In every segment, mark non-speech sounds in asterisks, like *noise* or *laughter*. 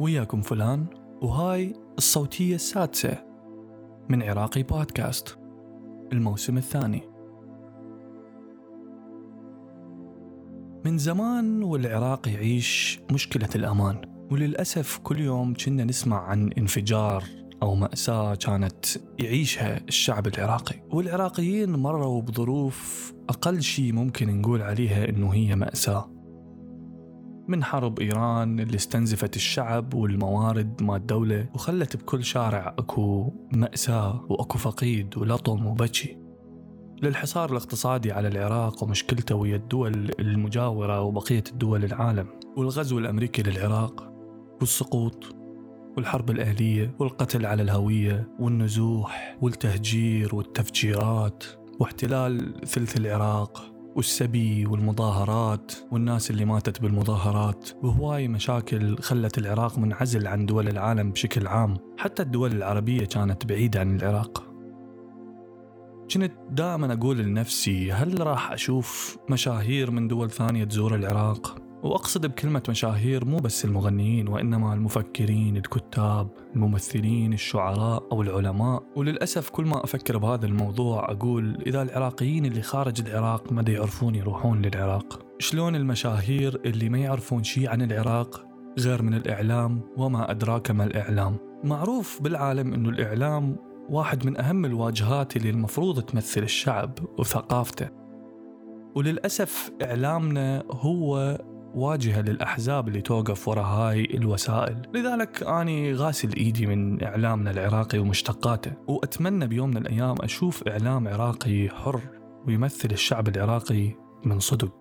وياكم فلان وهاي الصوتية السادسة من عراقي بودكاست. الموسم الثاني. من زمان والعراق يعيش مشكلة الأمان وللأسف كل يوم كنا نسمع عن انفجار أو مأساة كانت يعيشها الشعب العراقي. والعراقيين مروا بظروف أقل شيء ممكن نقول عليها أنه هي مأساة. من حرب إيران اللي استنزفت الشعب والموارد مال الدولة وخلت بكل شارع أكو مأساة وأكو فقيد ولطم وبكي. للحصار الاقتصادي على العراق ومشكلته ويا الدول المجاورة وبقية الدول العالم والغزو الأمريكي للعراق والسقوط والحرب الأهلية والقتل على الهوية والنزوح والتهجير والتفجيرات واحتلال ثلث العراق. والسبي والمظاهرات والناس اللي ماتت بالمظاهرات. وهواي مشاكل خلت العراق منعزل عن دول العالم بشكل عام. حتى الدول العربية كانت بعيدة عن العراق. كنت دائما أقول لنفسي هل راح أشوف مشاهير من دول ثانية تزور العراق؟ وأقصد بكلمة مشاهير مو بس المغنيين وإنما المفكرين الكتاب الممثلين الشعراء أو العلماء. وللأسف كل ما أفكر بهذا الموضوع أقول إذا العراقيين اللي خارج العراق ما يعرفون يروحون للعراق. شلون المشاهير اللي ما يعرفون شيء عن العراق غير من الإعلام وما أدراك ما الإعلام؟ معروف بالعالم أنه الإعلام واحد من أهم الواجهات اللي المفروض تمثل الشعب وثقافته. وللأسف إعلامنا هو واجهة للأحزاب اللي توقف وراء هاي الوسائل. لذلك أني غاسل إيدي من إعلامنا العراقي ومشتقاته وأتمنى بيوم من الأيام أشوف إعلام عراقي حر ويمثل الشعب العراقي من صدق.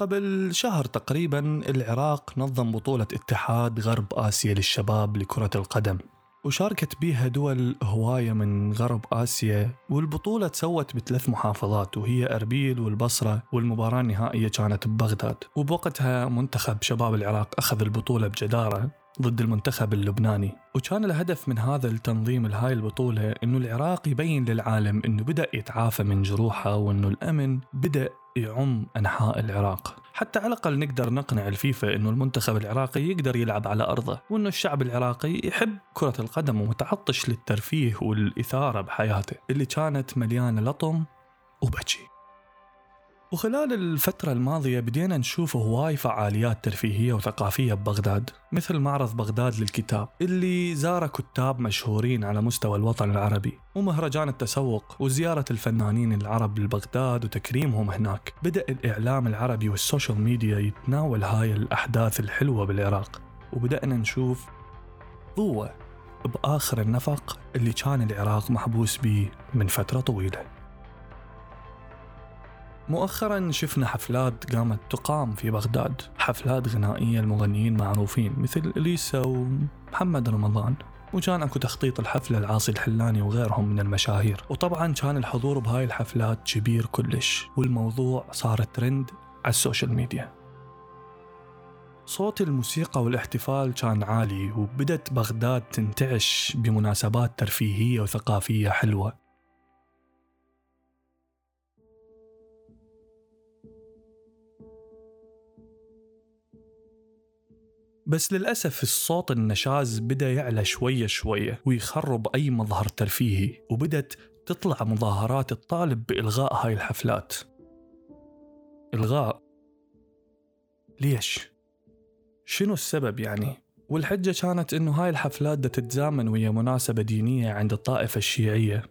قبل شهر تقريبا العراق نظم بطولة اتحاد غرب آسيا للشباب لكرة القدم. وشاركت بيها دول هواية من غرب آسيا والبطولة تسوت بثلاث محافظات وهي أربيل والبصرة والمباراة النهائية كانت ببغداد. وبوقتها منتخب شباب العراق أخذ البطولة بجدارة ضد المنتخب اللبناني. وكان الهدف من هذا التنظيم لهاي البطولة أنه العراق يبين للعالم أنه بدأ يتعافى من جروحه وأنه الأمن بدأ يعم أنحاء العراق. حتى على الأقل نقدر نقنع الفيفا أنه المنتخب العراقي يقدر يلعب على أرضه وأنه الشعب العراقي يحب كرة القدم ومتعطش للترفيه والإثارة بحياته اللي كانت مليانة لطم وبكي. وخلال الفترة الماضية بدينا نشوف هواي فعاليات ترفيهية وثقافية ببغداد مثل معرض بغداد للكتاب اللي زار كتاب مشهورين على مستوى الوطن العربي ومهرجان التسوق وزيارة الفنانين العرب لبغداد وتكريمهم هناك. بدأ الإعلام العربي والسوشيال ميديا يتناول هاي الأحداث الحلوة بالعراق وبدأنا نشوف ضوء بآخر النفق اللي كان العراق محبوس به من فترة طويلة. مؤخرا شفنا حفلات قامت تقام في بغداد. حفلات غنائية لمغنيين معروفين مثل إليسا ومحمد رمضان. وكان أكو تخطيط الحفلة العاصي الحلاني وغيرهم من المشاهير. وطبعا كان الحضور بهاي الحفلات كبير كلش والموضوع صار ترند على السوشيال ميديا. صوت الموسيقى والاحتفال كان عالي وبدت بغداد تنتعش بمناسبات ترفيهية وثقافية حلوة. بس للأسف الصوت النشاز بدأ يعلى شوية شوية ويخرب أي مظهر ترفيهي وبدت تطلع مظاهرات الطالب بإلغاء هاي الحفلات إلغاء ليش؟ شنو السبب يعني؟ والحجة كانت إنه هاي الحفلات دا تتزامن ويا مناسبة دينية عند الطائفة الشيعية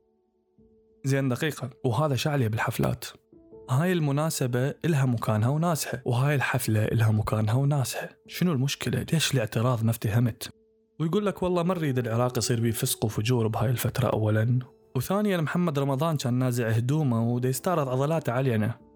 زين دقيقة وهذا شعلي بالحفلات هاي المناسبة إلها مكانها وناسها وهاي الحفلة إلها مكانها وناسها. شنو المشكلة؟ ليش الاعتراض ما افتهمت؟ ويقول لك والله ما نريد العراق يصير بيه فسق وفجور بهاي الفترة أولا. وثانيا محمد رمضان كان نازع هدومه ودا عضلاته علينا.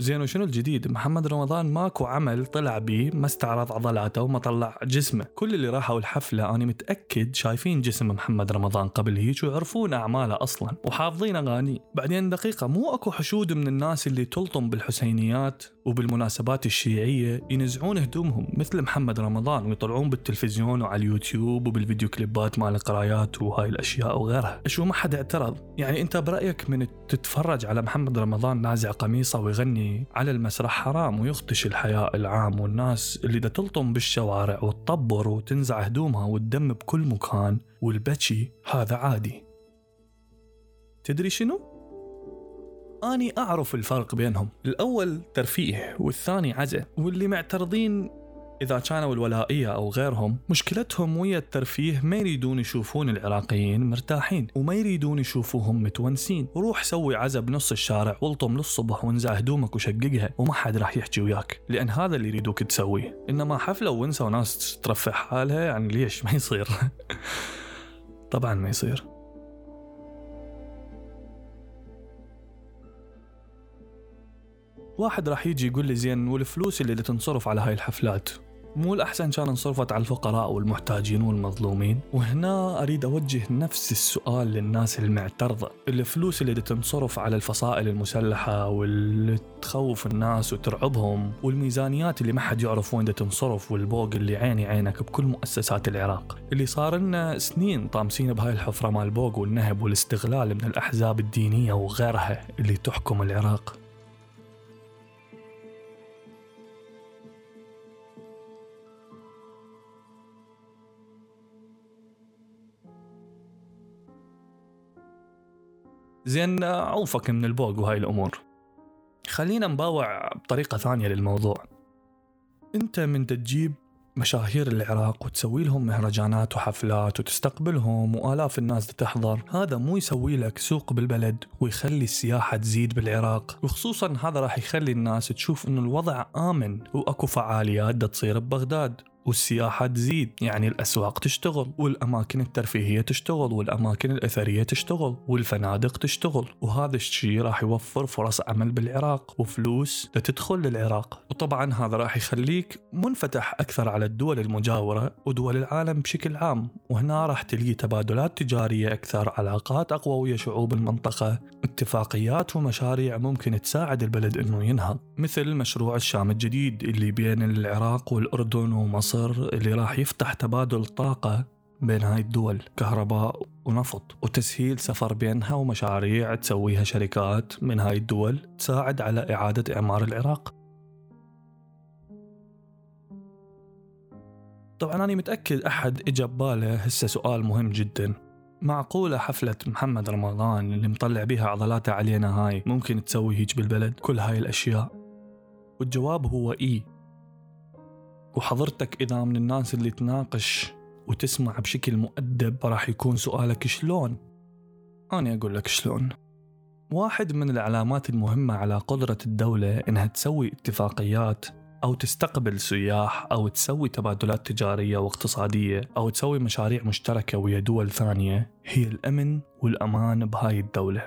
زين وشنو الجديد؟ محمد رمضان ماكو عمل طلع بيه ما استعرض عضلاته وما طلع جسمه. كل اللي راحوا الحفلة أنا متأكد شايفين جسم محمد رمضان قبل هيك ويعرفون أعماله أصلا وحافظين أغاني. بعدين دقيقة مو أكو حشود من الناس اللي تلطم بالحسينيات وبالمناسبات الشيعية ينزعون هدومهم مثل محمد رمضان ويطلعون بالتلفزيون وعلى اليوتيوب وبالفيديو كليبات مال القرايات وهاي الأشياء وغيرها. شو ما حد اعترض. يعني أنت برأيك من تتفرج على محمد رمضان نازع قميصه ويغني على المسرح حرام ويخدش الحياء العام والناس اللي دا تلطم بالشوارع وتطبر وتنزع هدومها وتدم بكل مكان والبكي هذا عادي تدري شنو؟ أني أعرف الفرق بينهم الأول ترفيه والثاني عزة واللي معترضين إذا كانوا الولائية أو غيرهم مشكلتهم ويا الترفيه ما يريدون يشوفون العراقيين مرتاحين وما يريدون يشوفوهم متونسين. روح سوي عزة بنص الشارع والطم للصبح وانزع هدومك وشققها وما حد راح يحكي وياك. لأن هذا اللي يريدوك تسويه. إنما حفلة وانسى وناس ترفع حالها يعني ليش ما يصير؟ *laughs* طبعا ما يصير. واحد راح يجي يقول لي زين والفلوس اللي تنصرف على هاي الحفلات؟ مو الأحسن كان انصرفت على الفقراء والمحتاجين والمظلومين. وهنا أريد أوجه نفس السؤال للناس المعترضة. الفلوس اللي تنصرف على الفصائل المسلحة واللي تخوف الناس وترعبهم والميزانيات اللي ما حد يعرف وين تنصرف والبوق اللي عيني عينك بكل مؤسسات العراق. اللي صار لنا سنين طامسين بهاي الحفرة مال البوق والنهب والاستغلال من الأحزاب الدينية وغيرها اللي تحكم العراق. زين عوفك من البوق وهاي الأمور. خلينا نباوع بطريقة ثانية للموضوع. أنت من تجيب مشاهير العراق وتسوي لهم مهرجانات وحفلات وتستقبلهم وآلاف الناس تحضر. هذا مو يسوي لك سوق بالبلد ويخلي السياحة تزيد بالعراق. وخصوصا هذا راح يخلي الناس تشوف إنه الوضع آمن وأكو فعاليات تصير ببغداد. والسياحة تزيد يعني الأسواق تشتغل والأماكن الترفيهية تشتغل والأماكن الأثرية تشتغل والفنادق تشتغل وهذا الشيء راح يوفر فرص عمل بالعراق وفلوس تدخل للعراق. وطبعا هذا راح يخليك منفتح أكثر على الدول المجاورة ودول العالم بشكل عام. وهنا راح تلقي تبادلات تجارية أكثر علاقات أقوى ويا شعوب المنطقة اتفاقيات ومشاريع ممكن تساعد البلد أنه ينهض. مثل مشروع الشام الجديد اللي بين العراق والأردن ومصر. مصر اللي راح يفتح تبادل طاقة بين هاي الدول كهرباء ونفط وتسهيل سفر بينها ومشاريع تسويها شركات من هاي الدول تساعد على إعادة إعمار العراق. طبعا أنا متأكد أحد إجا بباله هسه سؤال مهم جدا. معقولة حفلة محمد رمضان اللي مطلع بيها عضلاته علينا هاي ممكن تسوي هيك بالبلد؟ كل هاي الأشياء. والجواب هو إي. وحضرتك إذا من الناس اللي تناقش وتسمع بشكل مؤدب راح يكون سؤالك شلون؟ أنا أقول لك شلون. واحد من العلامات المهمة على قدرة الدولة إنها تسوي اتفاقيات أو تستقبل سياح أو تسوي تبادلات تجارية واقتصادية أو تسوي مشاريع مشتركة ويا دول ثانية هي الأمن والأمان بهاي الدولة.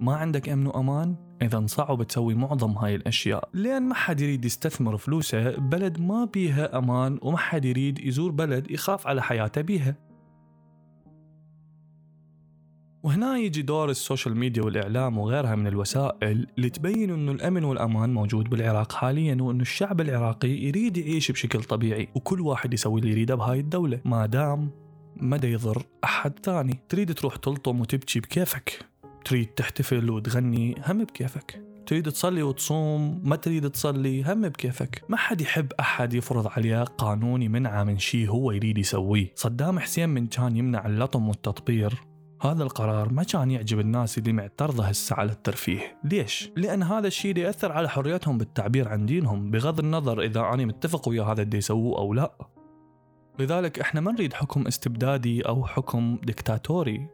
ما عندك أمن وأمان؟ إذا صعب تسوي معظم هاي الأشياء. لأن ما حد يريد يستثمر فلوسه ببلد ما بيها أمان وما حد يريد يزور بلد يخاف على حياته بيها. وهنا يجي دور السوشيال ميديا والإعلام وغيرها من الوسائل اللي تبين أنه الأمن والأمان موجود بالعراق حاليا وأنه الشعب العراقي يريد يعيش بشكل طبيعي وكل واحد يسوي اللي يريده بهاي الدولة ما دام مدى يضر أحد ثاني. تريد تروح تلطم وتبكي بكيفك. تريد تحتفل وتغني هم بكيفك. تريد تصلي وتصوم ما تريد تصلي هم بكيفك. ما حد يحب أحد يفرض عليه قانون يمنعه من شيء هو يريد يسويه. صدام حسين من كان يمنع اللطم والتطبير. هذا القرار ما كان يعجب الناس اللي معترضة هسه على الترفيه. ليش؟ لأن هذا الشيء يأثر على حريتهم بالتعبير عن دينهم بغض النظر إذا أنا متفق ويا هذا اللي يسووه أو لا. لذلك إحنا ما نريد حكم استبدادي أو حكم دكتاتوري.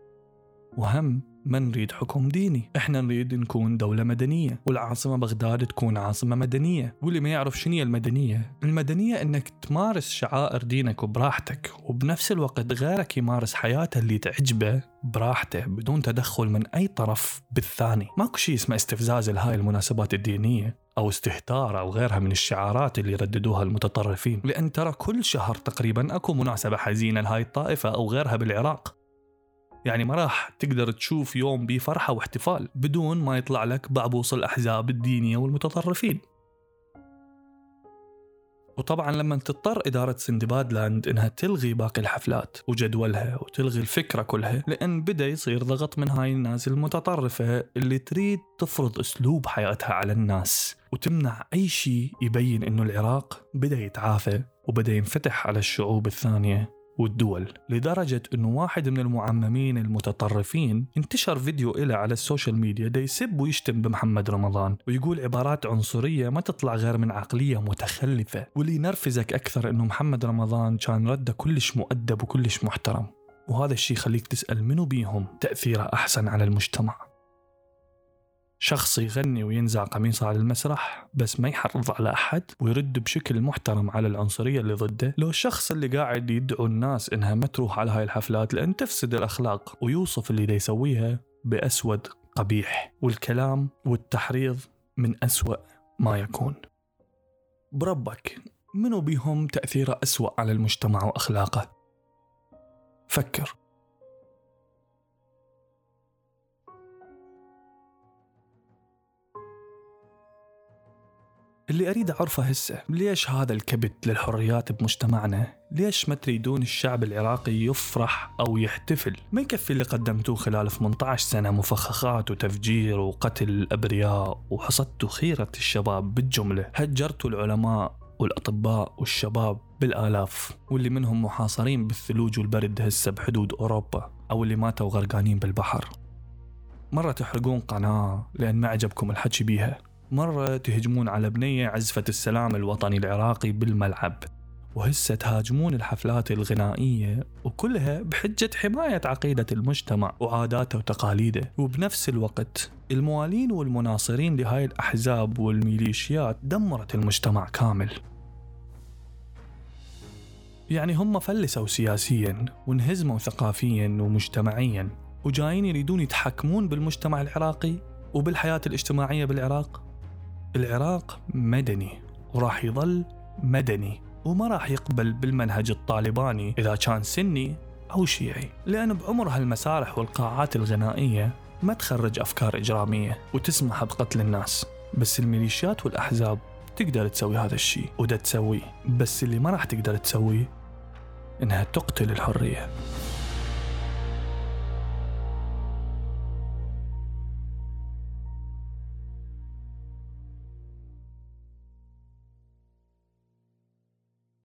وهم ما نريد حكم ديني؟ إحنا نريد نكون دولة مدنية والعاصمة بغداد تكون عاصمة مدنية. واللي ما يعرف شنو المدنية؟ المدنية إنك تمارس شعائر دينك براحتك وبنفس الوقت غيرك يمارس حياته اللي تعجبه براحته بدون تدخل من أي طرف بالثاني. ماكو شيء اسمه استفزاز لهاي المناسبات الدينية أو استهتار أو غيرها من الشعارات اللي يرددوها المتطرفين. لأن ترى كل شهر تقريبا أكو مناسبة حزينة لهاي الطائفة أو غيرها بالعراق. يعني ما راح تقدر تشوف يوم بفرحة واحتفال بدون ما يطلع لك بعبوص الأحزاب الدينية والمتطرفين. وطبعا لما تضطر إدارة سندباد لاند إنها تلغي باقي الحفلات وجدولها وتلغي الفكرة كلها لأن بدأ يصير ضغط من هاي الناس المتطرفة اللي تريد تفرض أسلوب حياتها على الناس وتمنع أي شيء يبين إنه العراق بدأ يتعافى وبدأ ينفتح على الشعوب الثانية. والدول لدرجة أنه واحد من المعممين المتطرفين انتشر فيديو إله على السوشيال ميديا دا يسب ويشتم بمحمد رمضان ويقول عبارات عنصرية ما تطلع غير من عقلية متخلفة واللي ينرفزك أكثر أنه محمد رمضان كان رده كلش مؤدب وكلش محترم. وهذا الشيء يخليك تسأل منو بيهم تأثيره أحسن على المجتمع. شخص يغني وينزع قميصه على المسرح بس ما يحرض على أحد ويرد بشكل محترم على العنصرية اللي ضده. لو الشخص اللي قاعد يدعو الناس إنها ما تروح على هاي الحفلات لأن تفسد الأخلاق ويوصف اللي دا يسويها بأسود قبيح والكلام والتحريض من أسوأ ما يكون. بربك منو بيهم تأثيره أسوأ على المجتمع وأخلاقه؟ فكر. اللي أريد أعرفه هسه ليش هذا الكبت للحريات بمجتمعنا؟ ليش ما تريدون الشعب العراقي يفرح أو يحتفل؟ ما يكفي اللي قدمتوه خلال 18 سنة مفخخات وتفجير وقتل الأبرياء وحصدتوا خيرة الشباب بالجملة. هجرتوا العلماء والأطباء والشباب بالآلاف واللي منهم محاصرين بالثلوج والبرد هسه بحدود أوروبا أو اللي ماتوا غرقانين بالبحر. مرة تحرقون قناة لأن ما عجبكم الحكي بيها. مرة تهجمون على بنية عزفة السلام الوطني العراقي بالملعب وهسه تهاجمون الحفلات الغنائية وكلها بحجة حماية عقيدة المجتمع وعاداته وتقاليده. وبنفس الوقت الموالين والمناصرين لهاي الأحزاب والميليشيات دمرت المجتمع كامل. يعني هم فلسوا سياسيا وانهزموا ثقافيا ومجتمعيا وجايين يريدون يتحكمون بالمجتمع العراقي وبالحياة الاجتماعية بالعراق. العراق مدني وراح يظل مدني وما راح يقبل بالمنهج الطالباني إذا كان سني أو شيعي لأن بعمر هالمسارح والقاعات الغنائية ما تخرج أفكار إجرامية وتسمح بقتل الناس. بس الميليشيات والأحزاب تقدر تسوي هذا الشيء ودا تسويه بس اللي ما راح تقدر تسويه إنها تقتل الحرية.